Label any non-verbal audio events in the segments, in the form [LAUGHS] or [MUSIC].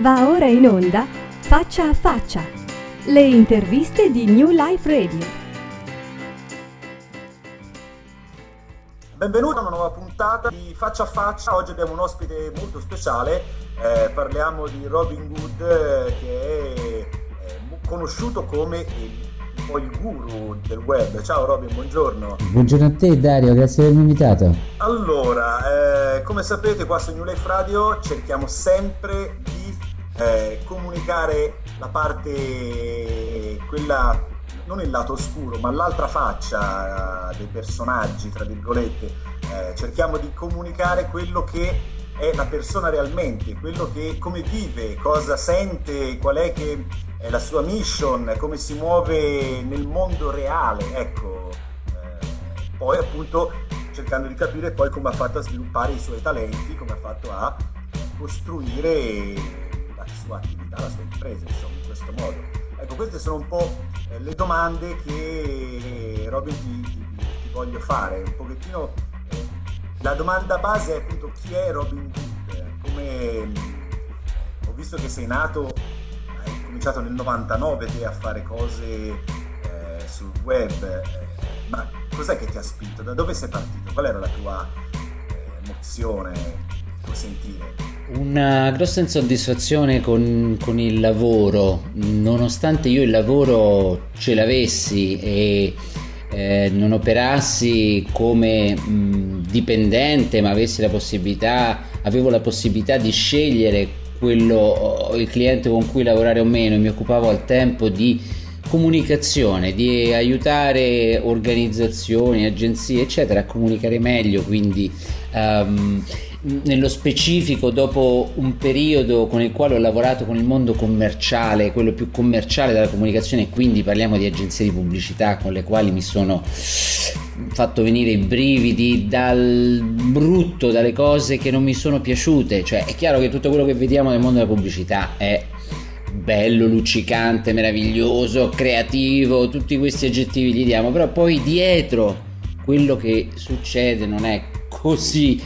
Va ora in onda Faccia a Faccia, le interviste di New Life Radio. Benvenuti a una nuova puntata di Faccia a Faccia. Oggi abbiamo un ospite molto speciale. Eh, parliamo di Robin Hood, eh, che è eh, conosciuto come il il guru del web. Ciao Robin, buongiorno. Buongiorno a te Dario, grazie per avermi invitato. Allora, eh, come sapete qua su New Life Radio cerchiamo sempre di eh, comunicare la parte, quella, non il lato oscuro, ma l'altra faccia dei personaggi, tra virgolette. Eh, cerchiamo di comunicare quello che è la persona realmente, quello che come vive, cosa sente, qual è è la sua mission, come si muove nel mondo reale, ecco. Eh, poi appunto cercando di capire poi come ha fatto a sviluppare i suoi talenti, come ha fatto a costruire sua attività, la sua impresa, insomma, in questo modo. Ecco, queste sono un po' eh, le domande che Robin ti, ti, ti voglio fare, un pochettino eh, la domanda base è appunto chi è Robin Hood? Come ho visto che sei nato cominciato nel 99 te a fare cose eh, sul web, eh, ma cos'è che ti ha spinto? Da dove sei partito? Qual era la tua eh, emozione, il tuo sentire? Una grossa insoddisfazione con, con, il lavoro, nonostante io il lavoro ce l'avessi e eh, non operassi come mh, dipendente, ma avessi la possibilità, avevo la possibilità di scegliere quello, il cliente con cui lavorare o meno, mi occupavo al tempo di comunicazione, di aiutare organizzazioni, agenzie, eccetera, a comunicare meglio, quindi um, nello specifico dopo un periodo con il quale ho lavorato con il mondo commerciale, quello più commerciale della comunicazione, quindi parliamo di agenzie di pubblicità con le quali mi sono fatto venire i brividi dal brutto, dalle cose che non mi sono piaciute, cioè è chiaro che tutto quello che vediamo nel mondo della pubblicità è bello, luccicante, meraviglioso, creativo, tutti questi aggettivi gli diamo, però poi dietro quello che succede non è così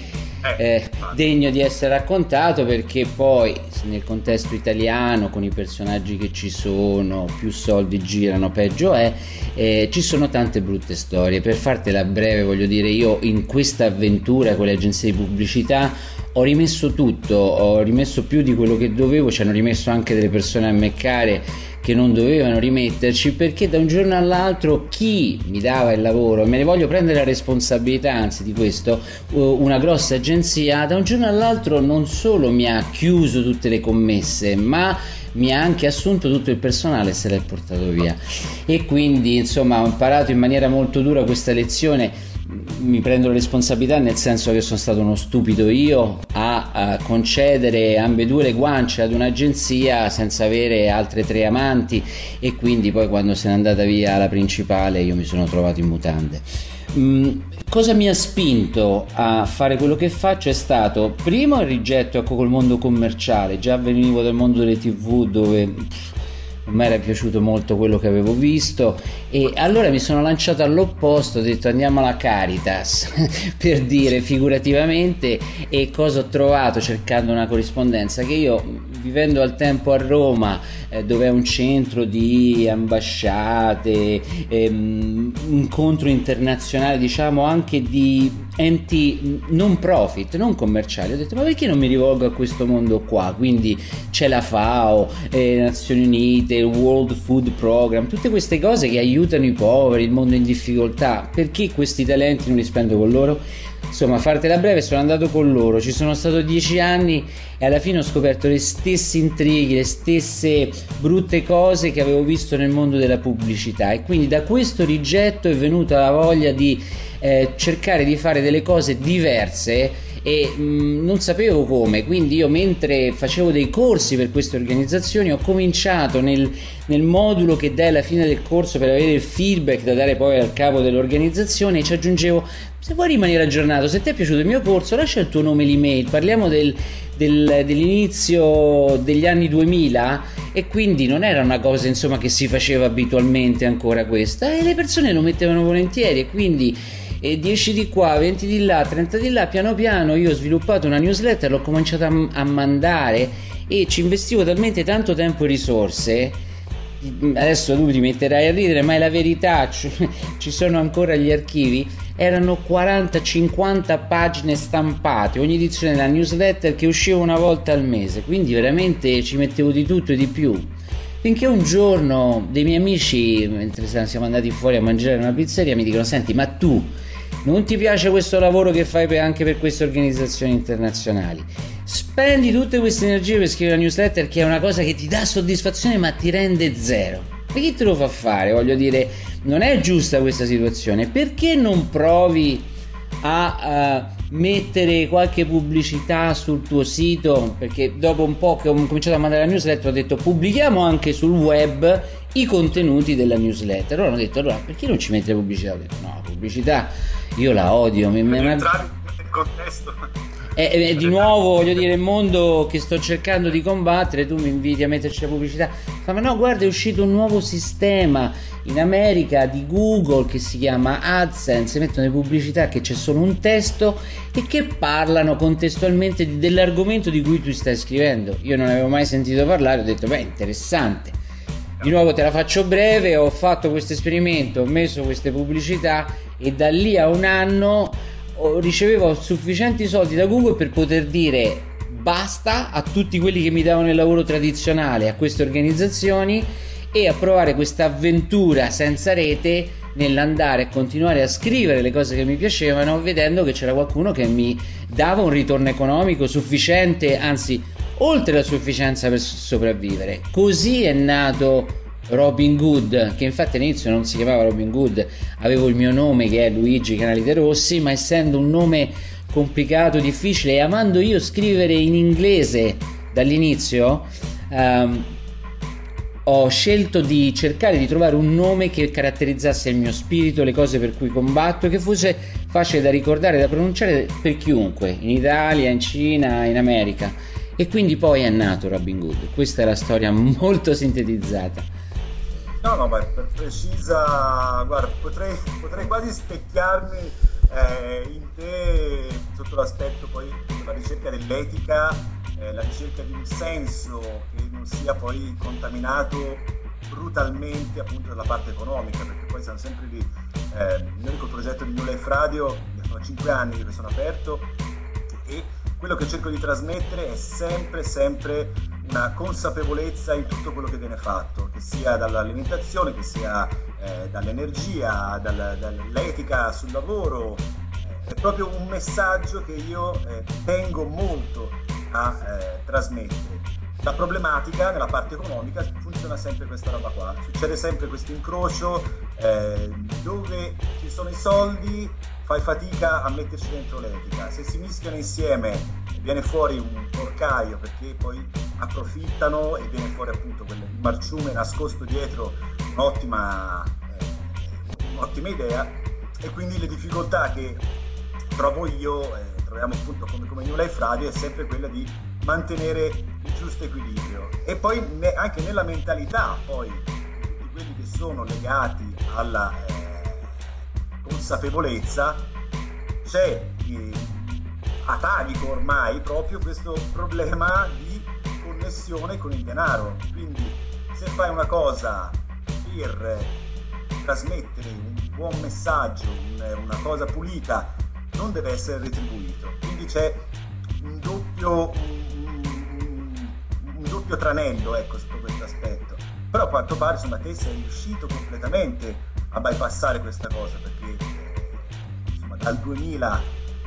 eh, eh degno di essere raccontato perché poi nel contesto italiano con i personaggi che ci sono più soldi girano peggio è eh, ci sono tante brutte storie. Per fartela breve voglio dire io in questa avventura con le agenzie di pubblicità ho rimesso tutto ho rimesso più di quello che dovevo ci hanno rimesso anche delle persone a meccare che non dovevano rimetterci perché da un giorno all'altro chi mi dava il lavoro, e me ne voglio prendere la responsabilità anzi di questo, una grossa agenzia, da un giorno all'altro non solo mi ha chiuso tutte le commesse, ma mi ha anche assunto tutto il personale e se l'è portato via. E quindi insomma ho imparato in maniera molto dura questa lezione mi prendo la responsabilità nel senso che sono stato uno stupido io a, a, concedere ambedue le guance ad un'agenzia senza avere altre tre amanti e quindi poi quando se n'è andata via la principale io mi sono trovato in mutande. Mm, cosa mi ha spinto a fare quello che faccio è stato primo il rigetto ecco col mondo commerciale, già venivo dal mondo delle tv dove non mi era piaciuto molto quello che avevo visto e allora mi sono lanciato all'opposto, ho detto andiamo alla Caritas [LAUGHS] per dire figurativamente e cosa ho trovato cercando una corrispondenza che io vivendo al tempo a Roma eh, dove è un centro di ambasciate, ehm, incontro internazionale diciamo anche di enti non profit, non commerciali. Ho detto ma perché non mi rivolgo a questo mondo qua? Quindi c'è la FAO, eh, Nazioni Unite, il World Food Program, tutte queste cose che aiutano i poveri, il mondo in difficoltà. Perché questi talenti non li spendo con loro? Insomma, fartela breve, sono andato con loro, ci sono stato dieci anni e alla fine ho scoperto le stesse intrighi, le stesse brutte cose che avevo visto nel mondo della pubblicità e quindi da questo rigetto è venuta la voglia di eh, cercare di fare delle cose diverse e mh, mm, non sapevo come, quindi io mentre facevo dei corsi per queste organizzazioni ho cominciato nel, nel modulo che dai alla fine del corso per avere il feedback da dare poi al capo dell'organizzazione e ci aggiungevo se vuoi rimanere aggiornato, se ti è piaciuto il mio corso lascia il tuo nome e l'email, parliamo del, del, dell'inizio degli anni 2000 e quindi non era una cosa insomma che si faceva abitualmente ancora questa e le persone lo mettevano volentieri e quindi e 10 di qua, 20 di là, 30 di là, piano piano io ho sviluppato una newsletter, l'ho cominciato a, mandare e ci investivo talmente tanto tempo e risorse adesso tu ti metterai a ridere, ma è la verità, [LAUGHS] ci sono ancora gli archivi, erano 40-50 pagine stampate, ogni edizione della newsletter che usciva una volta al mese, quindi veramente ci mettevo di tutto e di più. Finché un giorno dei miei amici, mentre siamo andati fuori a mangiare una pizzeria, mi dicono: Senti, ma tu non ti piace questo lavoro che fai anche per queste organizzazioni internazionali? Spendi tutte queste energie per scrivere la newsletter, che è una cosa che ti dà soddisfazione, ma ti rende zero. E chi te lo fa fare? Voglio dire, non è giusta questa situazione. Perché non provi a. Uh, mettere qualche pubblicità sul tuo sito perché dopo un po' che ho cominciato a mandare la newsletter ho detto pubblichiamo anche sul web i contenuti della newsletter. Allora hanno detto allora perché non ci mette pubblicità? Ho detto no la pubblicità io la odio mi, mi, mi... contesto. E, e, di nuovo voglio dire il mondo che sto cercando di combattere tu mi inviti a metterci la pubblicità. Fa ma no guarda è uscito un nuovo sistema in America di Google che si chiama AdSense mettono le pubblicità che c'è solo un testo e che parlano contestualmente dell'argomento di cui tu stai scrivendo. Io non avevo mai sentito parlare ho detto beh interessante di nuovo te la faccio breve ho fatto questo esperimento ho messo queste pubblicità e da lì a un anno ricevevo sufficienti soldi da Google per poter dire basta a tutti quelli che mi davano il lavoro tradizionale, a queste organizzazioni e a provare questa avventura senza rete nell'andare a continuare a scrivere le cose che mi piacevano vedendo che c'era qualcuno che mi dava un ritorno economico sufficiente, anzi oltre la sufficienza per sopravvivere. Così è nato Robin Good, che infatti all'inizio non si chiamava Robin Good, avevo il mio nome che è Luigi Canali De Rossi, ma essendo un nome complicato, difficile e amando io scrivere in inglese dall'inizio, um, ho scelto di cercare di trovare un nome che caratterizzasse il mio spirito, le cose per cui combatto, che fosse facile da ricordare e da pronunciare per chiunque, in Italia, in Cina, in America. E quindi poi è nato Robin Good. Questa è la storia molto sintetizzata. No, no, ma per precisa, guarda, potrei, potrei quasi specchiarmi eh, in te sotto l'aspetto poi della ricerca dell'etica, eh, la ricerca di un senso che non sia poi contaminato brutalmente appunto dalla parte economica, perché poi siamo sempre lì. Eh, noi col progetto di New Life Radio, sono cinque anni che sono aperto e quello che cerco di trasmettere è sempre, sempre una consapevolezza in tutto quello che viene fatto, che sia dall'alimentazione, che sia eh, dall'energia, dal, dall'etica sul lavoro. È proprio un messaggio che io eh, tengo molto a eh, trasmettere. La problematica nella parte economica funziona sempre questa roba qua, succede sempre questo incrocio eh, dove ci sono i soldi, fai fatica a metterci dentro l'etica. Se si mischiano insieme viene fuori un porcaio perché poi approfittano e viene fuori appunto quel marciume nascosto dietro un'ottima, eh, un'ottima idea e quindi le difficoltà che trovo io, eh, troviamo appunto come, come New Life Radio, è sempre quella di mantenere il giusto equilibrio e poi ne, anche nella mentalità poi tutti quelli che sono legati alla eh, consapevolezza c'è eh, atavico ormai proprio questo problema di connessione con il denaro. Quindi se fai una cosa per trasmettere un buon messaggio, una cosa pulita, non deve essere retribuito. Quindi c'è un doppio, un doppio tranello ecco, sotto questo aspetto. Però a quanto pare insomma, te sei riuscito completamente a bypassare questa cosa perché insomma, dal 2000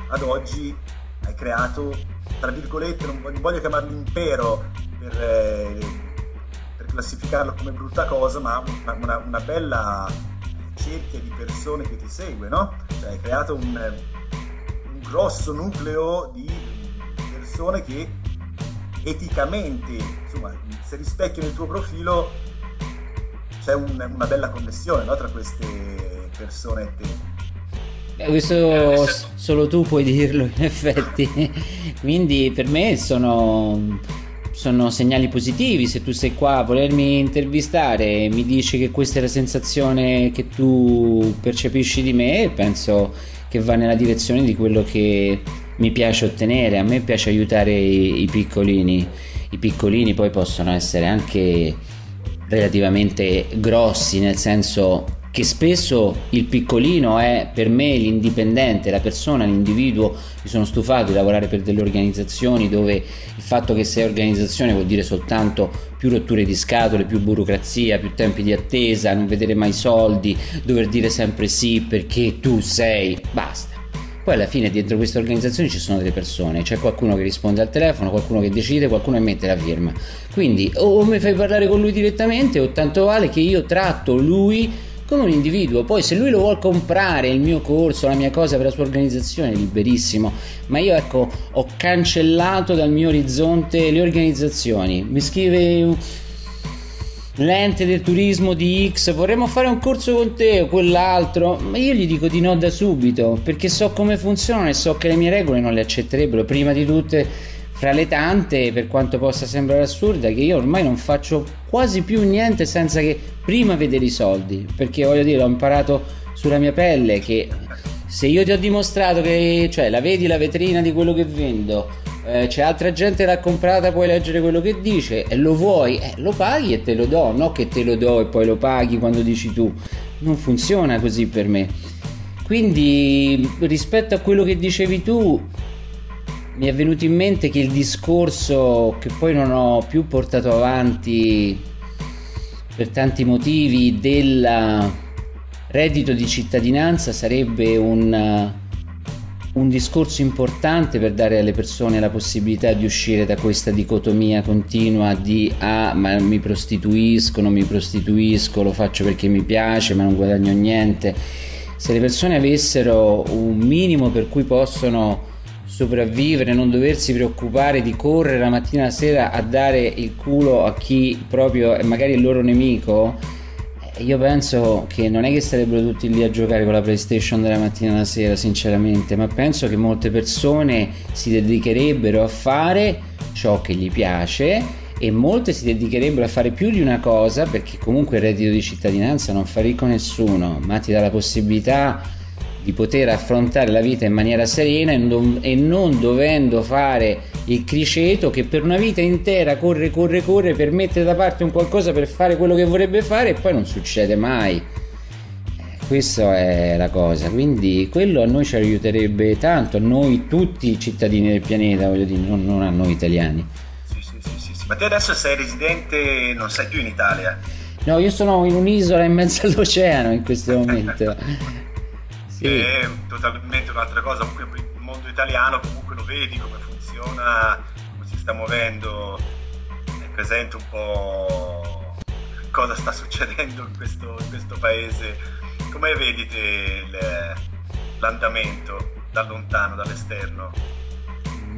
ad oggi hai creato, tra virgolette, non voglio chiamarlo impero per, eh, per classificarlo come brutta cosa, ma una, una, bella cerchia di persone che ti segue, no? Cioè hai creato un, un grosso nucleo di persone che eticamente, insomma, se rispecchiano il tuo profilo c'è un, una bella connessione no? tra queste persone e te. Beh, questo solo tu puoi dirlo in effetti, quindi per me sono, sono, segnali positivi, se tu sei qua a volermi intervistare e mi dici che questa è la sensazione che tu percepisci di me, penso che va nella direzione di quello che mi piace ottenere. A me piace aiutare i, i piccolini. I piccolini poi possono essere anche relativamente grossi, nel senso che spesso il piccolino è per me l'indipendente, la persona, l'individuo. Mi sono stufato di lavorare per delle organizzazioni dove il fatto che sei organizzazione vuol dire soltanto più rotture di scatole, più burocrazia, più tempi di attesa, non vedere mai soldi, dover dire sempre sì perché tu sei. Basta. Poi alla fine dietro queste organizzazioni ci sono delle persone, c'è qualcuno che risponde al telefono, qualcuno che decide, qualcuno che mette la firma. Quindi o mi fai parlare con lui direttamente o tanto vale che io tratto lui come un individuo. Poi se lui lo vuole comprare il mio corso, la mia cosa per la sua organizzazione, liberissimo. Ma io ecco, ho cancellato dal mio orizzonte le organizzazioni. Mi scrive l'ente del turismo di X, vorremmo fare un corso con te o quell'altro, ma io gli dico di no da subito, perché so come funzionano e so che le mie regole non le accetterebbero. Prima di tutte fra le tante, per quanto possa sembrare assurda, che io ormai non faccio quasi più niente senza che prima vedere i soldi, perché voglio dire, ho imparato sulla mia pelle che se io ti ho dimostrato che, cioè, la vedi la vetrina di quello che vendo, eh, c'è altra gente l'ha comprata, puoi leggere quello che dice e lo vuoi, eh, lo paghi e te lo do, no che te lo do e poi lo paghi quando dici tu. Non funziona così per me. Quindi rispetto a quello che dicevi tu, mi è venuto in mente che il discorso che poi non ho più portato avanti per tanti motivi del reddito di cittadinanza sarebbe un, un discorso importante per dare alle persone la possibilità di uscire da questa dicotomia continua di ah ma mi prostituisco, non mi prostituisco, lo faccio perché mi piace ma non guadagno niente. Se le persone avessero un minimo per cui possono sopravvivere, non doversi preoccupare di correre la mattina e la sera a dare il culo a chi proprio è magari il loro nemico, io penso che non è che starebbero tutti lì a giocare con la PlayStation della mattina alla sera, sinceramente, ma penso che molte persone si dedicherebbero a fare ciò che gli piace e molte si dedicherebbero a fare più di una cosa perché comunque il reddito di cittadinanza non fa ricco nessuno, ma ti dà la possibilità di poter affrontare la vita in maniera serena e non dovendo fare il criceto che per una vita intera corre, corre, corre per mettere da parte un qualcosa per fare quello che vorrebbe fare e poi non succede mai. Eh, questa è la cosa, quindi quello a noi ci aiuterebbe tanto, a noi tutti i cittadini del pianeta, voglio dire, non, non a noi italiani. Sì, sì, sì, sì, ma te adesso sei residente, non sei più in Italia? No, io sono in un'isola in mezzo [LAUGHS] all'oceano in questo momento. [LAUGHS] sì. è totalmente un'altra cosa. Comunque il mondo italiano comunque lo vedi come funziona, come si sta muovendo, è presente un po' cosa sta [LAUGHS] succedendo in questo, in questo paese. Come vedete l'andamento da lontano, dall'esterno?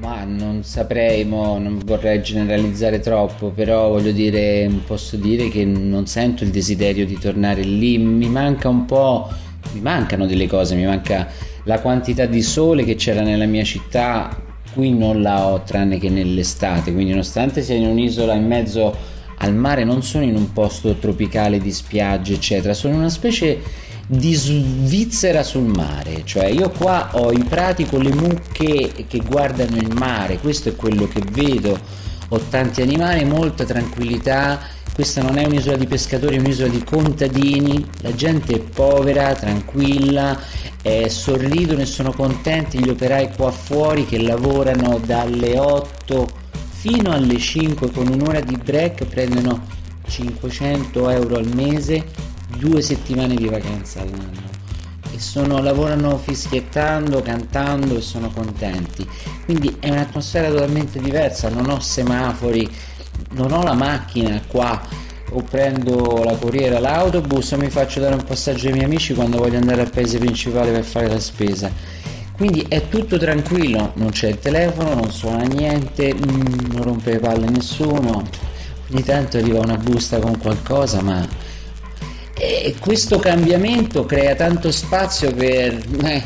Ma non saprei, mo, non vorrei generalizzare troppo, però voglio dire, posso dire che non sento il desiderio di tornare lì, mi manca un po' mi mancano delle cose, mi manca la quantità di sole che c'era nella mia città, qui non la ho tranne che nell'estate, quindi nonostante sia in un'isola in mezzo al mare, non sono in un posto tropicale di spiagge, eccetera, sono una specie di Svizzera sul mare, cioè io qua ho i prati con le mucche che guardano il mare, questo è quello che vedo, ho tanti animali, molta tranquillità questa non è un'isola di pescatori, è un'isola di contadini, la gente è povera, tranquilla, eh, sorridono e sono contenti. Gli operai qua fuori che lavorano dalle 8 fino alle 5 con un'ora di break, prendono 500 euro al mese, due settimane di vacanza all'anno e sono, lavorano fischiettando, cantando e sono contenti. Quindi è un'atmosfera totalmente diversa, non ho semafori, non ho la macchina qua o prendo la corriera, l'autobus o mi faccio dare un passaggio ai miei amici quando voglio andare al paese principale per fare la spesa. Quindi è tutto tranquillo, non c'è il telefono, non suona niente, mm, non rompe le palle nessuno. Ogni tanto arriva una busta con qualcosa, ma e questo cambiamento crea tanto spazio per eh,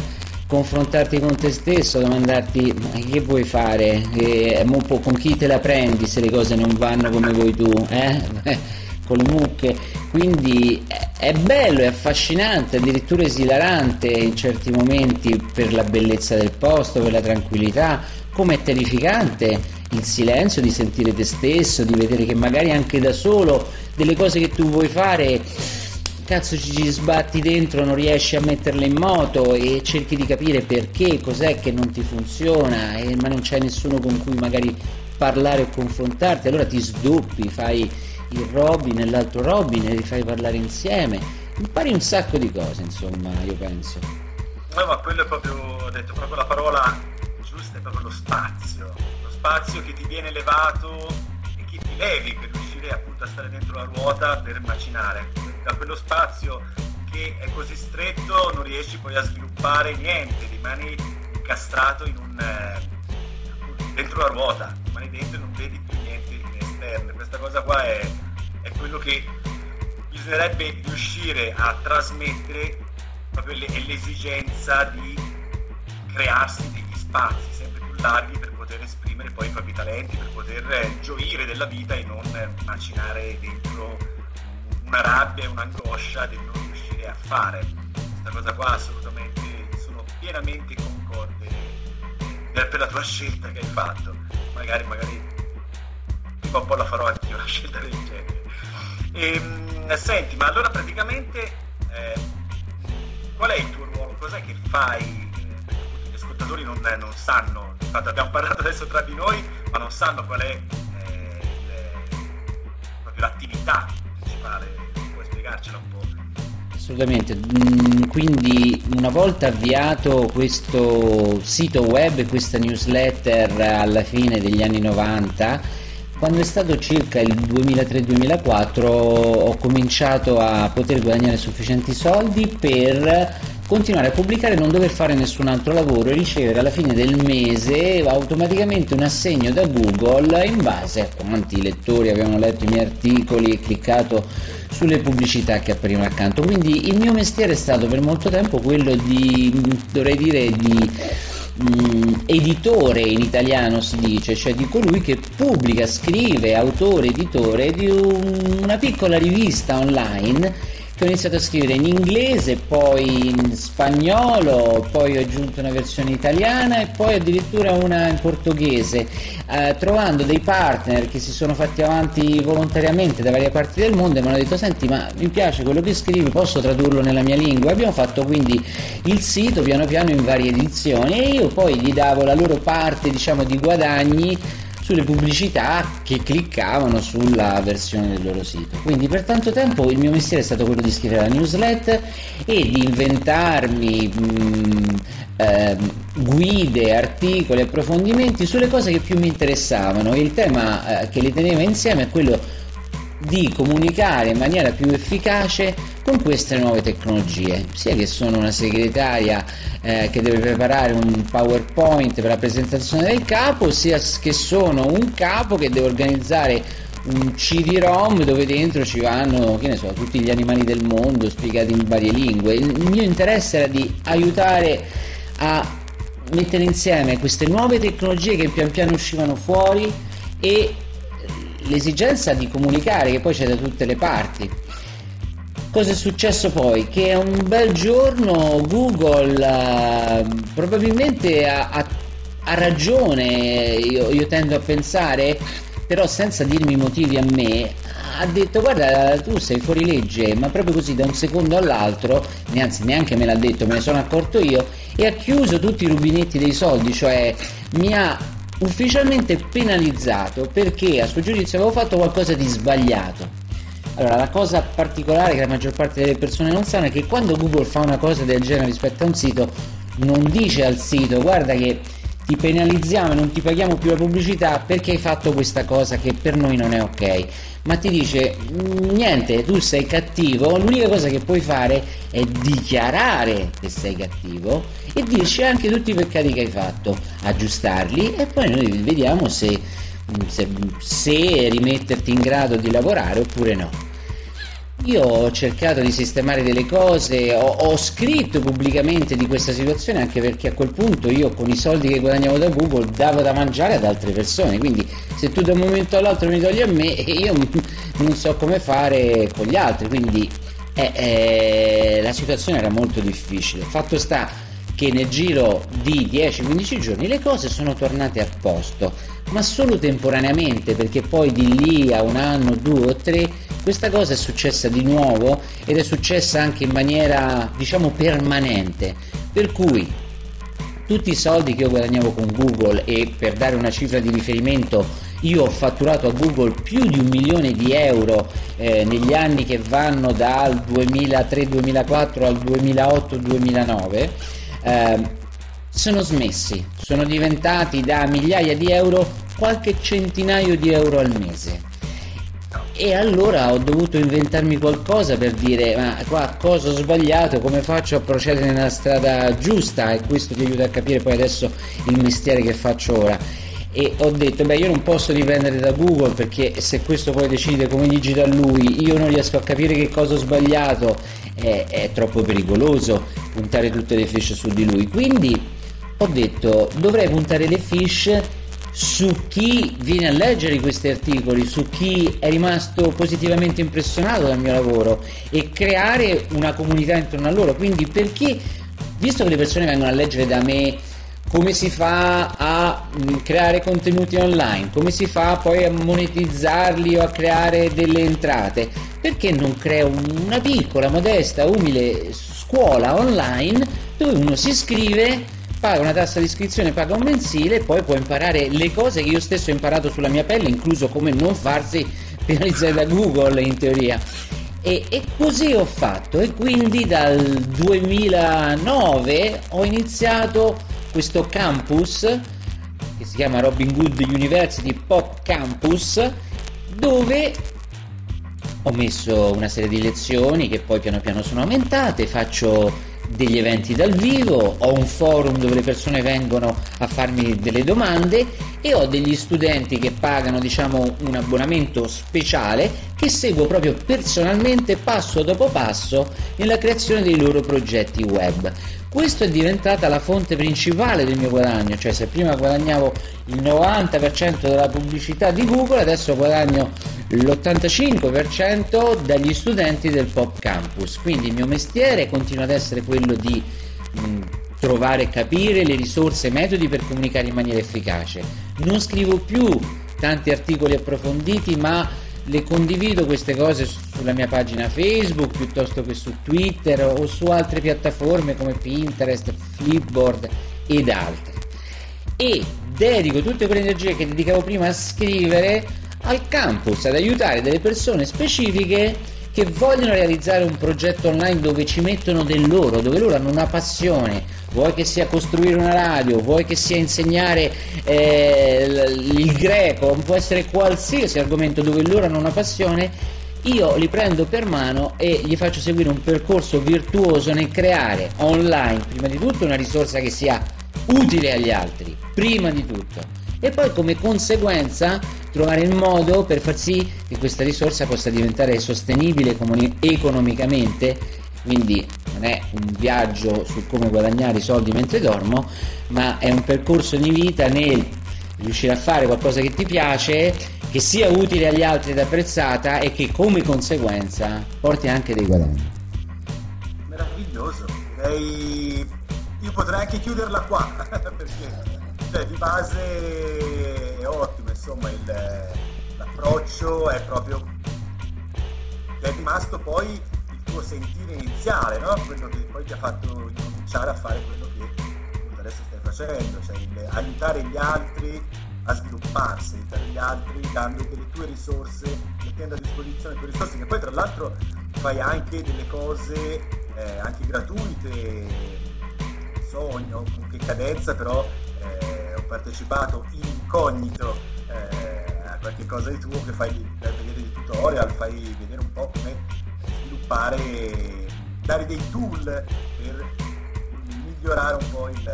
confrontarti con te stesso, domandarti ma che vuoi fare, e, con chi te la prendi se le cose non vanno come vuoi tu, eh? [LAUGHS] con le mucche, quindi è bello, è affascinante, addirittura esilarante in certi momenti per la bellezza del posto, per la tranquillità, come è terrificante il silenzio di sentire te stesso, di vedere che magari anche da solo delle cose che tu vuoi fare cazzo ci sbatti dentro, non riesci a metterle in moto e cerchi di capire perché, cos'è che non ti funziona, e, ma non c'è nessuno con cui magari parlare o confrontarti, allora ti sdoppi, fai il Robin e l'altro Robin e li fai parlare insieme, impari un sacco di cose, insomma, io penso. No, ma quello è proprio, ho detto proprio la parola giusta, è proprio lo spazio, lo spazio che ti viene elevato e che ti levi per riuscire appunto a stare dentro la ruota per macinare. Da quello spazio che è così stretto non riesci poi a sviluppare niente, rimani incastrato in un, eh, dentro la ruota, rimani dentro e non vedi più niente in esterno. Questa cosa qua è, è quello che bisognerebbe riuscire a trasmettere proprio l'esigenza di crearsi degli spazi sempre più larghi per poi i propri talenti, per poter gioire della vita e non macinare dentro una rabbia e un'angoscia di non riuscire a fare. Questa cosa qua assolutamente sono pienamente concorde per la tua scelta che hai fatto. Magari, magari prima o poi la farò anch'io [LAUGHS] una scelta del genere. E, ehm, senti, ma allora praticamente eh, qual è il tuo ruolo? Cos'è che fai? Gli ascoltatori non, non sanno, infatti abbiamo parlato adesso tra di noi, ma non sanno qual è eh, le, l'attività principale. Puoi spiegarcela un po'? Assolutamente, mm, quindi una volta avviato questo sito web, questa newsletter alla fine degli anni 90, quando è stato circa il 2003-2004 ho cominciato a poter guadagnare sufficienti soldi per continuare a pubblicare non dover fare nessun altro lavoro e ricevere alla fine del mese automaticamente un assegno da Google in base a quanti lettori avevano letto i miei articoli e cliccato sulle pubblicità che apparivano accanto. Quindi il mio mestiere è stato per molto tempo quello di, dovrei dire, di mh, editore in italiano si dice, cioè di colui che pubblica, scrive, autore, editore di un, una piccola rivista online ho iniziato a scrivere in inglese, poi in spagnolo, poi ho aggiunto una versione italiana e poi addirittura una in portoghese, eh, trovando dei partner che si sono fatti avanti volontariamente da varie parti del mondo e mi hanno detto senti ma mi piace quello che scrivi, posso tradurlo nella mia lingua? Abbiamo fatto quindi il sito piano piano in varie edizioni e io poi gli davo la loro parte diciamo di guadagni sulle pubblicità che cliccavano sulla versione del loro sito. Quindi per tanto tempo il mio mestiere è stato quello di scrivere la newsletter e di inventarmi mh, mm, eh, guide, articoli, approfondimenti sulle cose che più mi interessavano. Il tema eh, che li teneva insieme è quello di comunicare in maniera più efficace con queste nuove tecnologie, sia che sono una segretaria eh, che deve preparare un PowerPoint per la presentazione del capo, sia che sono un capo che deve organizzare un CD-ROM dove dentro ci vanno, che ne so, tutti gli animali del mondo spiegati in varie lingue. Il mio interesse era di aiutare a mettere insieme queste nuove tecnologie che pian piano uscivano fuori e l'esigenza di comunicare che poi c'è da tutte le parti. Cosa è successo poi? Che un bel giorno Google uh, probabilmente ha, ha, ha ragione, io, io, tendo a pensare, però senza dirmi motivi a me, ha detto guarda tu sei fuori legge, ma proprio così da un secondo all'altro, anzi neanche me l'ha detto, me ne sono accorto io, e ha chiuso tutti i rubinetti dei soldi, cioè mi ha ufficialmente penalizzato perché a suo giudizio avevo fatto qualcosa di sbagliato. Allora, la cosa particolare che la maggior parte delle persone non sanno è che quando Google fa una cosa del genere rispetto a un sito, non dice al sito guarda che ti penalizziamo e non ti paghiamo più la pubblicità perché hai fatto questa cosa che per noi non è ok? Ma ti dice niente tu sei cattivo l'unica cosa che puoi fare è dichiarare che sei cattivo e dirci anche tutti i peccati che hai fatto aggiustarli e poi noi vediamo se, se, se rimetterti in grado di lavorare oppure no io ho cercato di sistemare delle cose, ho, ho, scritto pubblicamente di questa situazione anche perché a quel punto io con i soldi che guadagnavo da Google davo da mangiare ad altre persone, quindi se tu da un momento all'altro mi togli a me [LAUGHS] io non so come fare con gli altri, quindi eh, eh, la situazione era molto difficile. Fatto sta che nel giro di 10-15 giorni le cose sono tornate a posto, ma solo temporaneamente, perché poi di lì a un anno, due o tre, questa cosa è successa di nuovo ed è successa anche in maniera, diciamo, permanente. Per cui tutti i soldi che io guadagnavo con Google e per dare una cifra di riferimento io ho fatturato a Google più di un milione di euro eh, negli anni che vanno dal 2003-2004 al 2008-2009 eh, sono smessi, sono diventati da migliaia di euro qualche centinaio di euro al mese. E allora ho dovuto inventarmi qualcosa per dire ma qua cosa ho sbagliato, come faccio a procedere nella strada giusta? E questo ti aiuta a capire poi adesso il mestiere che faccio ora. E ho detto beh io non posso dipendere da Google perché se questo poi decide come digita lui io non riesco a capire che cosa ho sbagliato. È, è troppo pericoloso puntare tutte le fish su di lui quindi ho detto dovrei puntare le fish su chi viene a leggere questi articoli, su chi è rimasto positivamente impressionato dal mio lavoro e creare una comunità intorno a loro. Quindi perché, visto che le persone vengono a leggere da me come si fa a creare contenuti online, come si fa poi a monetizzarli o a creare delle entrate, perché non creo una piccola, modesta, umile scuola online dove uno si iscrive paga una tassa di iscrizione, paga un mensile e poi può imparare le cose che io stesso ho imparato sulla mia pelle, incluso come non farsi [LAUGHS] penalizzare da Google in teoria. E, e, così ho fatto e quindi dal 2009 ho iniziato questo campus che si chiama Robin Hood University Pop Campus dove ho messo una serie di lezioni che poi piano piano sono aumentate, faccio degli eventi dal vivo, ho un forum dove le persone vengono a farmi delle domande e ho degli studenti che pagano diciamo un abbonamento speciale che seguo proprio personalmente passo dopo passo nella creazione dei loro progetti web. Questo è diventata la fonte principale del mio guadagno, cioè se prima guadagnavo il 90% della pubblicità di Google, adesso guadagno l'85% dagli studenti del Pop Campus. Quindi il mio mestiere continua ad essere quello di mh, trovare e capire le risorse e metodi per comunicare in maniera efficace. Non scrivo più tanti articoli approfonditi, ma le condivido queste cose sulla mia pagina Facebook piuttosto che su Twitter o su altre piattaforme come Pinterest, Flipboard ed altre. E dedico tutte quelle energie che dedicavo prima a scrivere al campus, ad aiutare delle persone specifiche che vogliono realizzare un progetto online dove ci mettono del loro, dove loro hanno una passione, vuoi che sia costruire una radio, vuoi che sia insegnare eh, il greco, può essere qualsiasi argomento dove loro hanno una passione, io li prendo per mano e gli faccio seguire un percorso virtuoso nel creare online, prima di tutto, una risorsa che sia utile agli altri, prima di tutto e poi come conseguenza trovare il modo per far sì che questa risorsa possa diventare sostenibile economicamente. Quindi non è un viaggio su come guadagnare i soldi mentre dormo ma è un percorso di vita nel riuscire a fare qualcosa che ti piace che sia utile agli altri ed apprezzata e che come conseguenza porti anche dei guadagni. Meraviglioso. Direi io potrei anche chiuderla qua [LAUGHS] perché cioè, di base è ottimo, insomma, il, l'approccio è proprio... è rimasto poi il tuo sentire iniziale, no? Quello che poi ti ha fatto incominciare a fare quello che adesso stai facendo, cioè il, aiutare gli altri a svilupparsi, aiutare gli altri dando delle tue risorse, mettendo a disposizione le tue risorse, che poi tra l'altro fai anche delle cose eh, anche gratuite, sogno, con che cadenza però partecipato in incognito eh, a qualche cosa di tuo che fai vedere dei tutorial, fai vedere un po' come sviluppare, dare dei tool per migliorare un po' il,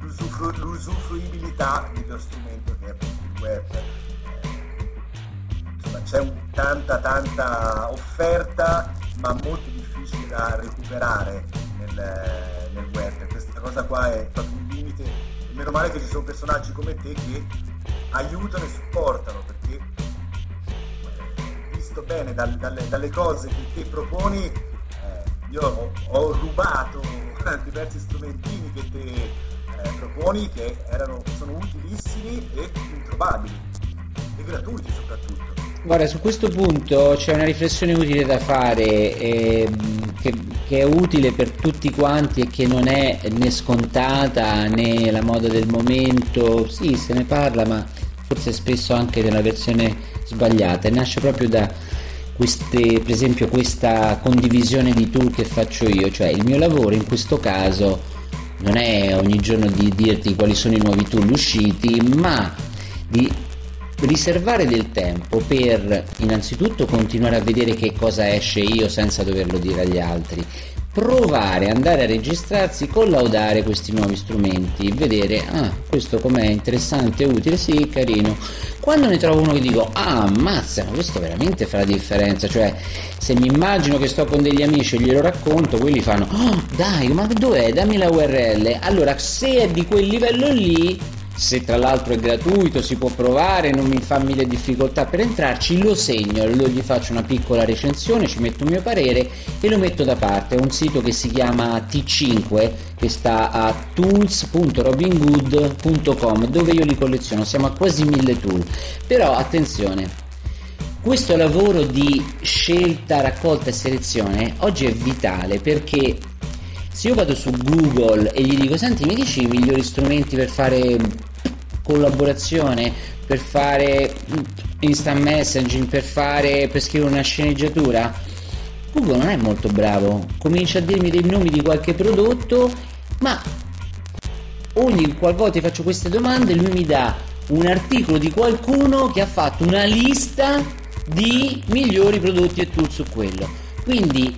l'usufru- l'usufruibilità dello strumento che è appunto il web. Eh, insomma, c'è un, tanta tanta offerta ma molto difficile da recuperare nel, nel web cosa qua è proprio. Meno male che ci sono personaggi come te che aiutano e supportano, perché visto bene dal, dalle, dalle, cose che te proponi, eh, io ho, ho, rubato [LAUGHS] diversi strumentini che te eh, proponi che erano, sono utilissimi e introvabili e gratuiti soprattutto. Guarda, su questo punto c'è una riflessione utile da fare eh, che, che, è utile per tutti quanti e che non è né scontata né la moda del momento. Sì, se ne parla, ma forse spesso anche nella versione sbagliata e nasce proprio da queste, per esempio questa condivisione di tool che faccio io, cioè il mio lavoro in questo caso non è ogni giorno di dirti quali sono i nuovi tool usciti, ma di riservare del tempo per innanzitutto continuare a vedere che cosa esce io senza doverlo dire agli altri, provare, andare a registrarsi, collaudare questi nuovi strumenti, vedere, ah, questo com'è interessante, utile, sì, carino. Quando ne trovo uno che dico, ah, mazza, ma questo veramente fa la differenza, cioè se mi immagino che sto con degli amici e glielo racconto, quelli fanno, oh, dai, ma dov'è? Dammi la URL. Allora, se è di quel livello lì, se tra l'altro è gratuito si può provare non mi fa mille difficoltà per entrarci lo segno lo gli faccio una piccola recensione ci metto il mio parere e lo metto da parte. È un sito che si chiama T5 che sta a tools.robingood.com dove io li colleziono siamo a quasi mille tool. Però attenzione questo lavoro di scelta, raccolta e selezione oggi è vitale perché se io vado su Google e gli dico senti mi dici i migliori strumenti per fare collaborazione per fare instant messaging per fare per scrivere una sceneggiatura? Google non è molto bravo. Comincia a dirmi dei nomi di qualche prodotto ma ogni qualvolta faccio queste domande lui mi dà un articolo di qualcuno che ha fatto una lista di migliori prodotti e tool su quello. Quindi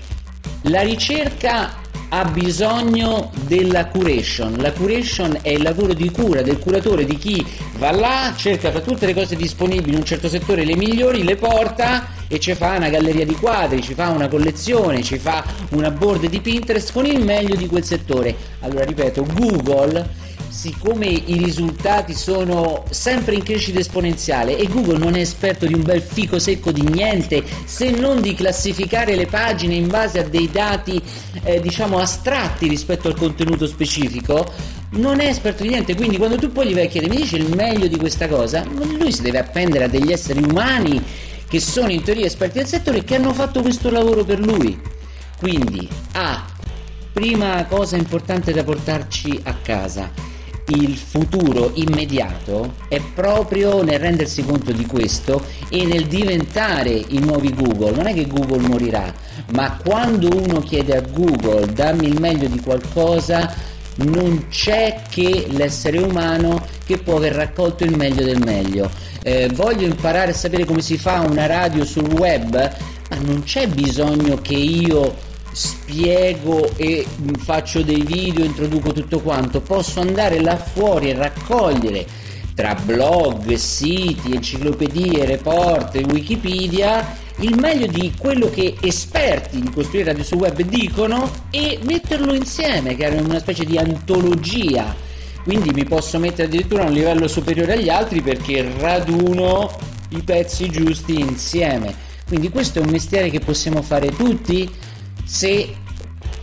la ricerca ha bisogno della curation. La curation è il lavoro di cura del curatore, di chi va là, cerca tra tutte le cose disponibili in un certo settore le migliori, le porta e ci fa una galleria di quadri, ci fa una collezione, ci fa una board di Pinterest con il meglio di quel settore. Allora ripeto, Google siccome i risultati sono sempre in crescita esponenziale e Google non è esperto di un bel fico secco di niente se non di classificare le pagine in base a dei dati eh, diciamo astratti rispetto al contenuto specifico non è esperto di niente. Quindi quando tu poi gli vai a chiedere mi dice il meglio di questa cosa? Lui si deve appendere a degli esseri umani che sono in teoria esperti del settore e che hanno fatto questo lavoro per lui. Quindi A prima cosa importante da portarci a casa il futuro immediato è proprio nel rendersi conto di questo e nel diventare i nuovi Google. Non è che Google morirà, ma quando uno chiede a Google dammi il meglio di qualcosa, non c'è che l'essere umano che può aver raccolto il meglio del meglio. Eh, voglio imparare a sapere come si fa una radio sul web, ma non c'è bisogno che io spiego e faccio dei video, introduco tutto quanto, posso andare là fuori e raccogliere tra blog, siti, enciclopedie, report, Wikipedia il meglio di quello che esperti di costruire radio su web dicono e metterlo insieme, creare una specie di antologia. Quindi mi posso mettere addirittura a un livello superiore agli altri perché raduno i pezzi giusti insieme. Quindi questo è un mestiere che possiamo fare tutti se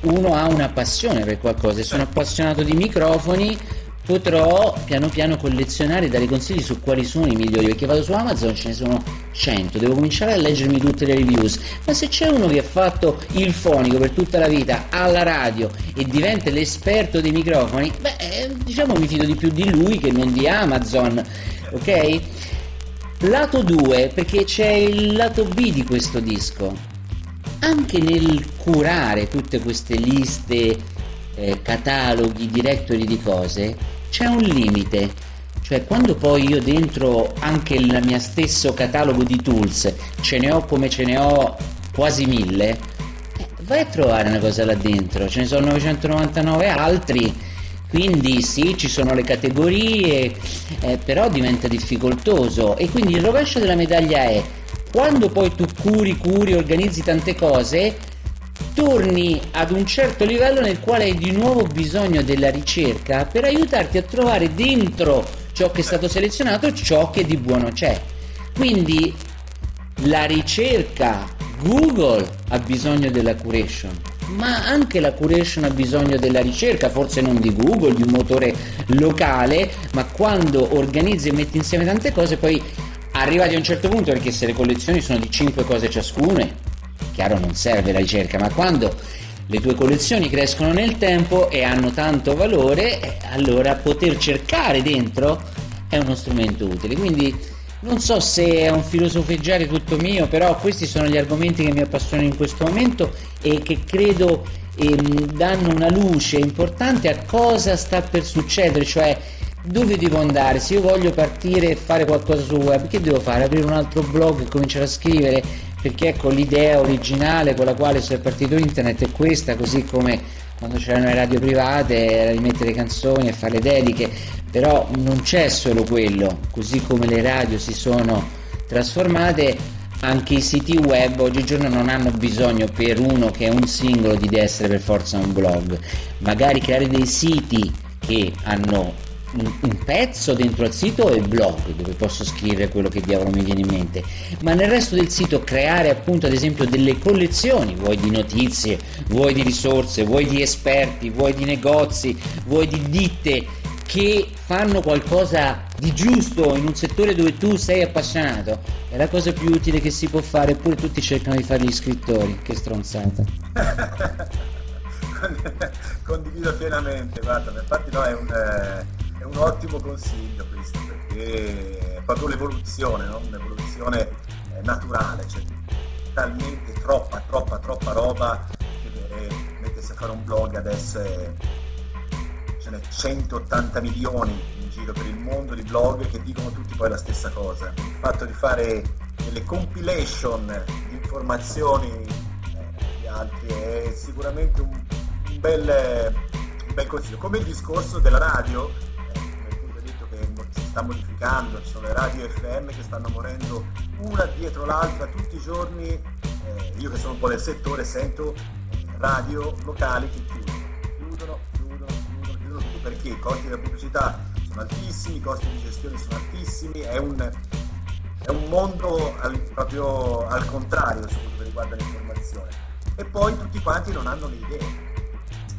uno ha una passione per qualcosa e sono appassionato di microfoni potrò piano piano collezionare e dare consigli su quali sono i migliori perché vado su Amazon ce ne sono 100 devo cominciare a leggermi tutte le reviews. Ma se c'è uno che ha fatto il fonico per tutta la vita alla radio e diventa l'esperto dei microfoni beh eh, diciamo mi fido di più di lui che non di Amazon ok? lato 2 perché c'è il lato B di questo disco anche nel curare tutte queste liste, eh, cataloghi, directory di cose, c'è un limite. Cioè quando poi io dentro anche il mio stesso catalogo di tools ce ne ho come ce ne ho quasi mille, eh, vai a trovare una cosa là dentro, ce ne sono 999 altri, quindi sì ci sono le categorie, eh, però diventa difficoltoso. E quindi il rovescio della medaglia è quando poi tu curi, curi, organizzi tante cose, torni ad un certo livello nel quale hai di nuovo bisogno della ricerca per aiutarti a trovare dentro ciò che è stato selezionato ciò che di buono c'è. Quindi la ricerca Google ha bisogno della curation, ma anche la curation ha bisogno della ricerca, forse non di Google, di un motore locale, ma quando organizzi e metti insieme tante cose, poi arrivati a un certo punto, perché se le collezioni sono di 5 cose ciascune, chiaro non serve la ricerca, ma quando le tue collezioni crescono nel tempo e hanno tanto valore, allora poter cercare dentro è uno strumento utile. Quindi non so se è un filosofeggiare tutto mio, però questi sono gli argomenti che mi appassionano in questo momento e che credo ehm, danno una luce importante a cosa sta per succedere, cioè dove devo andare, se io voglio partire e fare qualcosa sul web, che devo fare? Aprire un altro blog e cominciare a scrivere? Perché ecco l'idea originale con la quale sono partito internet è questa, così come quando c'erano le radio private era di mettere canzoni e fare le dediche, però non c'è solo quello, così come le radio si sono trasformate, anche i siti web oggigiorno non hanno bisogno per uno che è un singolo di essere per forza un blog, magari creare dei siti che hanno un, pezzo dentro al sito e il blog dove posso scrivere quello che diavolo mi viene in mente, ma nel resto del sito creare appunto ad esempio delle collezioni, vuoi di notizie, vuoi di risorse, vuoi di esperti, vuoi di negozi, vuoi di ditte che fanno qualcosa di giusto in un settore dove tu sei appassionato è la cosa più utile che si può fare eppure tutti cercano di fare gli scrittori. Che stronzata. [LAUGHS] Condivido pienamente guarda infatti no è un, eh, un ottimo consiglio questo perché è proprio l'evoluzione no? un'evoluzione eh, naturale cioè talmente troppa troppa troppa roba che mettersi a fare un blog adesso è ce n'è 180 milioni in giro per il mondo di blog che dicono tutti poi la stessa cosa. Il fatto di fare delle compilation di informazioni eh, di altri è sicuramente un, un, bel, un, bel, consiglio. Come il discorso della radio, sta modificando, ci sono le radio FM che stanno morendo una dietro l'altra tutti i giorni. Eh, io che sono un po' del settore sento radio locali che chiudono, chiudono, perché i costi della pubblicità sono altissimi, i costi di gestione sono altissimi, è un, è un mondo al, proprio al contrario su quello che riguarda l'informazione. E poi tutti quanti non hanno le idee,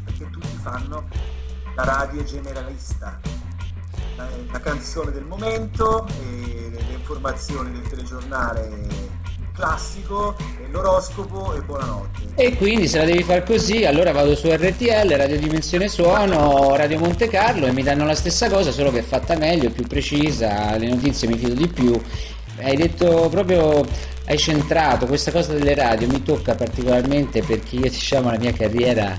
perché tutti fanno la radio generalista, la, canzone del momento, le, le informazioni del telegiornale classico, l'oroscopo e buonanotte. E quindi se la devi fare così, allora vado su RTL, Radio Dimensione Suono, Radio Monte Carlo e mi danno la stessa cosa, solo che è fatta meglio, più precisa, le notizie mi fido di più. Hai detto proprio hai centrato questa cosa delle radio mi tocca particolarmente perché io diciamo la mia carriera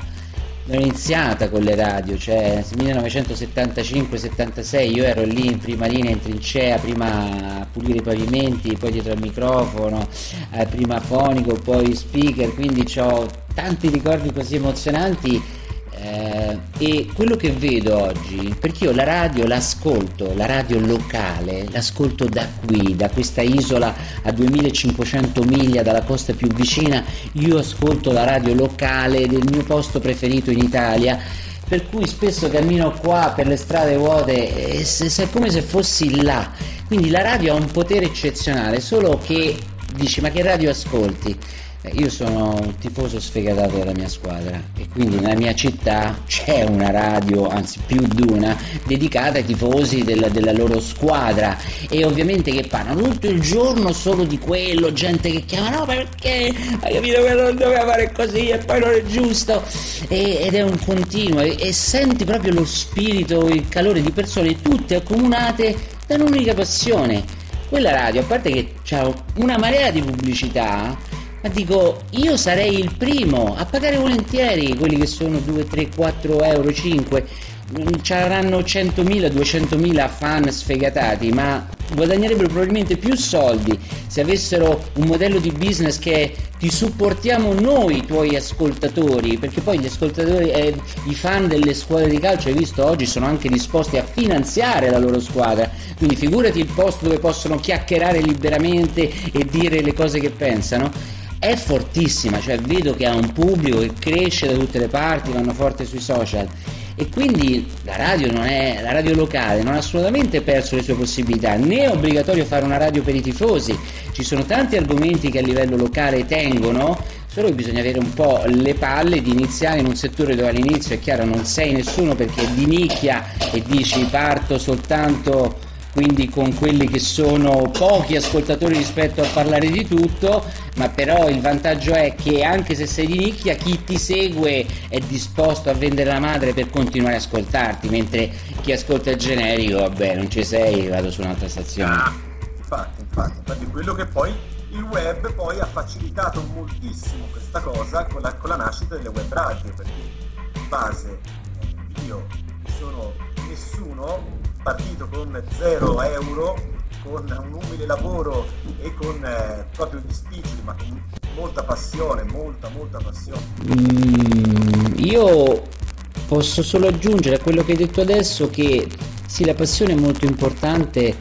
l'ho iniziata con le radio, cioè 1975-76 io ero lì in prima linea in trincea, prima a pulire i pavimenti, poi dietro al microfono, eh, prima fonico, poi speaker, quindi ho tanti ricordi così emozionanti eh, e quello che vedo oggi, perché io la radio l'ascolto, la radio locale, l'ascolto da qui, da questa isola a 2500 miglia dalla costa più vicina, io ascolto la radio locale del mio posto preferito in Italia per cui spesso cammino qua per le strade vuote e è come se fossi là. Quindi la radio ha un potere eccezionale, solo che dici ma che radio ascolti? Eh, io sono un tifoso sfegatato della mia squadra e quindi nella mia città c'è una radio, anzi più di una, dedicata ai tifosi della, della, loro squadra. E ovviamente che parlano tutto il giorno solo di quello, gente che chiama no perché? Hai capito che non doveva fare così e poi non è giusto? E, ed è un continuo e, e senti proprio lo spirito, il calore di persone tutte accomunate da un'unica passione. Quella radio, a parte che c'ha una marea di pubblicità, ma dico, io sarei il primo a pagare volentieri quelli che sono 2, 3, 4 euro, 5. Ci avranno 100.000, 200.000 fan sfegatati, ma guadagnerebbero probabilmente più soldi se avessero un modello di business che ti supportiamo noi, i tuoi ascoltatori, perché poi gli ascoltatori e eh, i fan delle squadre di calcio, hai visto oggi, sono anche disposti a finanziare la loro squadra. Quindi figurati il posto dove possono chiacchierare liberamente e dire le cose che pensano è fortissima, cioè vedo che ha un pubblico che cresce da tutte le parti, vanno forte sui social. E quindi la radio, non è, la radio locale non ha assolutamente perso le sue possibilità, né è obbligatorio fare una radio per i tifosi, ci sono tanti argomenti che a livello locale tengono, solo che bisogna avere un po' le palle di iniziare in un settore dove all'inizio è chiaro non sei nessuno perché è di nicchia e dici parto soltanto quindi con quelli che sono pochi ascoltatori rispetto a parlare di tutto, ma però il vantaggio è che anche se sei di nicchia chi ti segue è disposto a vendere la madre per continuare a ascoltarti, mentre chi ascolta il generico, vabbè, non ci sei, vado su un'altra stazione. Ah, infatti, infatti, infatti quello che poi il web poi ha facilitato moltissimo questa cosa con la, con la nascita delle web radio, perché in base io sono nessuno partito con 0 euro, con un umile lavoro e con eh, proprio difficili, ma con molta passione, molta, molta passione. Mm, io posso solo aggiungere a quello che hai detto adesso che sì, la passione è molto importante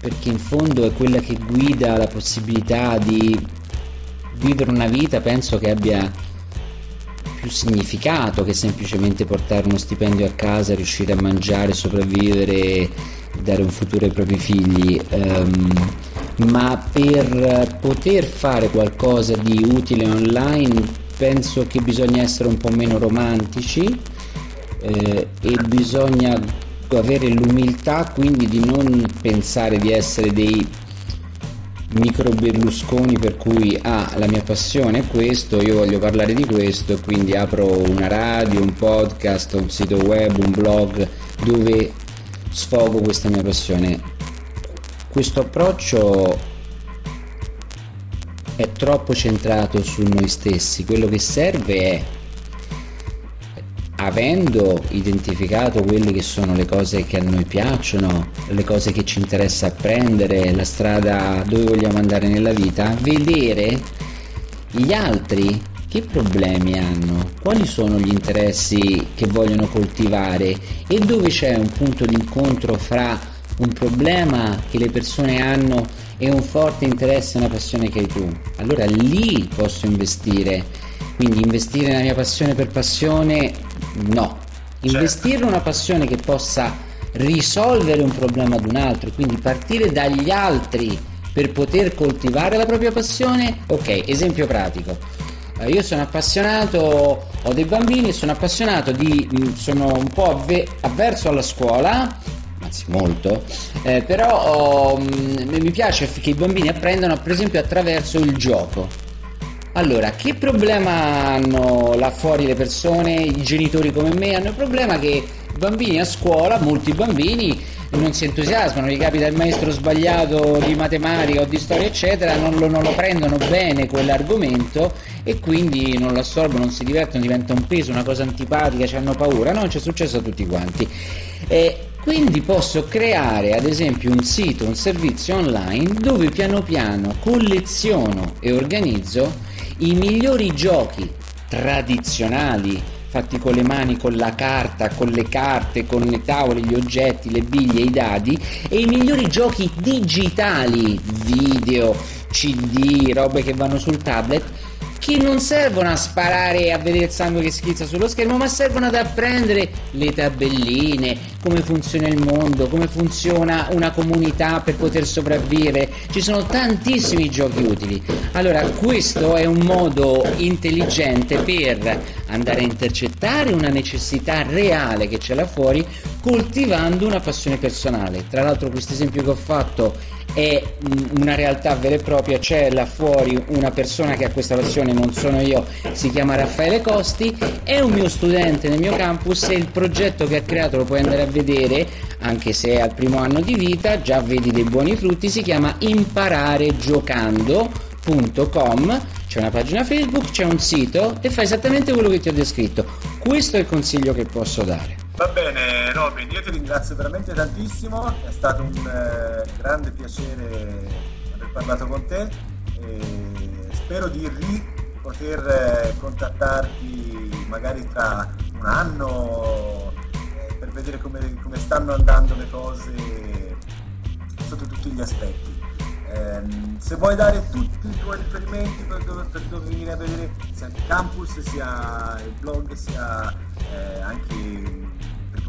perché in fondo è quella che guida la possibilità di vivere una vita, penso che abbia più significato che semplicemente portare uno stipendio a casa, riuscire a mangiare, sopravvivere, dare un futuro ai propri figli. Um, ma per poter fare qualcosa di utile online penso che bisogna essere un po' meno romantici eh, e bisogna avere l'umiltà quindi di non pensare di essere dei micro Berlusconi per cui ah, la mia passione è questo, io voglio parlare di questo e quindi apro una radio, un podcast, un sito web, un blog dove sfogo questa mia passione. Questo approccio è troppo centrato su noi stessi, quello che serve è avendo identificato quelle che sono le cose che a noi piacciono, le cose che ci interessa apprendere, la strada dove vogliamo andare nella vita, vedere gli altri che problemi hanno, quali sono gli interessi che vogliono coltivare e dove c'è un punto d'incontro fra un problema che le persone hanno e un forte interesse e una passione che hai tu. Allora lì posso investire quindi investire nella mia passione per passione, no. Certo. Investire in una passione che possa risolvere un problema ad un altro, quindi partire dagli altri per poter coltivare la propria passione, ok, esempio pratico. Eh, io sono appassionato, ho dei bambini, sono appassionato di, mm, sono un po' avve- avverso alla scuola, anzi molto, eh, però oh, mi piace che i bambini apprendano per esempio attraverso il gioco. Allora, che problema hanno là fuori le persone, i genitori come me? Hanno il problema che i bambini a scuola, molti bambini, non si entusiasmano, gli capita il maestro sbagliato di matematica o di storia, eccetera, non lo, non lo prendono bene quell'argomento e quindi non lo assorbono, non si divertono, diventa un peso, una cosa antipatica, ci hanno paura. No, c'è successo a tutti quanti. E quindi posso creare ad esempio un sito, un servizio online dove piano piano colleziono e organizzo i migliori giochi tradizionali fatti con le mani, con la carta, con le carte, con le tavole, gli oggetti, le biglie, i dadi e i migliori giochi digitali, video, CD, robe che vanno sul tablet che non servono a sparare e a vedere il sangue che schizza sullo schermo, ma servono ad apprendere le tabelline, come funziona il mondo, come funziona una comunità per poter sopravvivere. Ci sono tantissimi giochi utili. Allora, questo è un modo intelligente per andare a intercettare una necessità reale che c'è là fuori, coltivando una passione personale. Tra l'altro, questo esempio che ho fatto è una realtà vera e propria, c'è là fuori una persona che ha questa passione, non sono io, si chiama Raffaele Costi, è un mio studente nel mio campus e il progetto che ha creato lo puoi andare a vedere, anche se è al primo anno di vita, già vedi dei buoni frutti, si chiama impararegiocando.com c'è una pagina Facebook, c'è un sito e fa esattamente quello che ti ho descritto. Questo è il consiglio che posso dare. Va bene Robin, io ti ringrazio veramente tantissimo, è stato un eh, grande piacere aver parlato con te e spero di ri poter eh, contattarti magari tra un anno eh, per vedere come, come, stanno andando le cose sotto tutti gli aspetti. Ehm, se vuoi dare tutti i tuoi riferimenti per dove, per dove venire a vedere sia il campus sia il blog sia eh, anche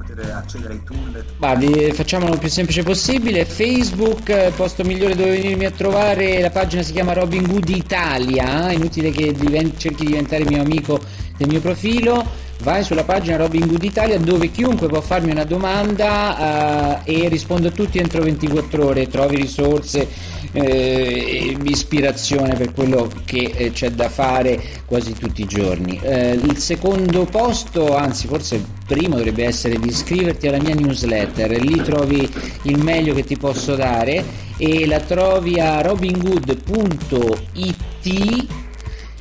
poter accedere ai tool? Guardi, facciamolo il più semplice possibile. Facebook, eh, posto migliore dove venirmi a trovare, la pagina si chiama Robin Good Italia, inutile che diventi, cerchi di diventare mio amico del mio profilo vai sulla pagina Robin Good Italia dove chiunque può farmi una domanda uh, e rispondo a tutti entro 24 ore, trovi risorse, eh, ispirazione per quello che eh, c'è da fare quasi tutti i giorni. Eh, il secondo posto, anzi forse il primo dovrebbe essere di iscriverti alla mia newsletter, lì trovi il meglio che ti posso dare e la trovi a robingood.it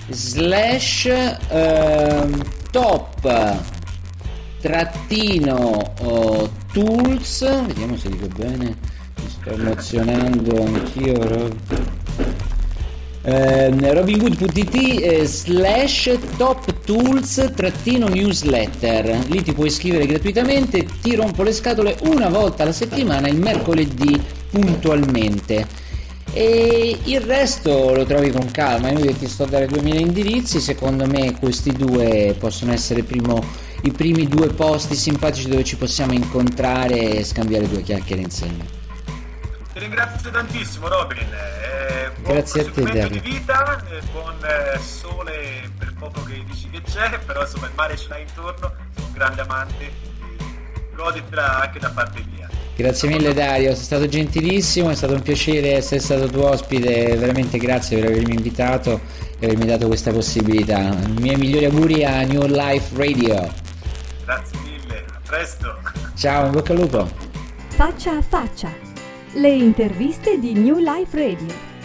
slash uh, top trattino uh, tools. Vediamo se dico bene. Mi sto emozionando anch'io eh, robingood.it slash top tools trattino newsletter. Lì ti puoi iscrivere gratuitamente ti rompo le scatole una volta alla settimana il mercoledì puntualmente e il resto lo trovi con calma. Io ti sto a dare 2000 indirizzi. Secondo me, questi due possono essere primo, i primi due posti simpatici dove ci possiamo incontrare e scambiare due chiacchiere insieme. Ti ringrazio tantissimo, Robin. Eh, Grazie a te, Dario. di vita, eh, buon eh, sole per poco che dici che c'è, [LAUGHS] però insomma il mare ce l'hai intorno. Sono un grande amante, goditela anche da parte mia. Grazie mille Dario, sei stato gentilissimo, è stato un piacere essere stato tuo ospite, veramente grazie per avermi invitato e avermi dato questa possibilità. I miei migliori auguri a New Life Radio. Grazie mille, a presto. Ciao, in bocca al lupo. Faccia a faccia. Le interviste di New Life Radio.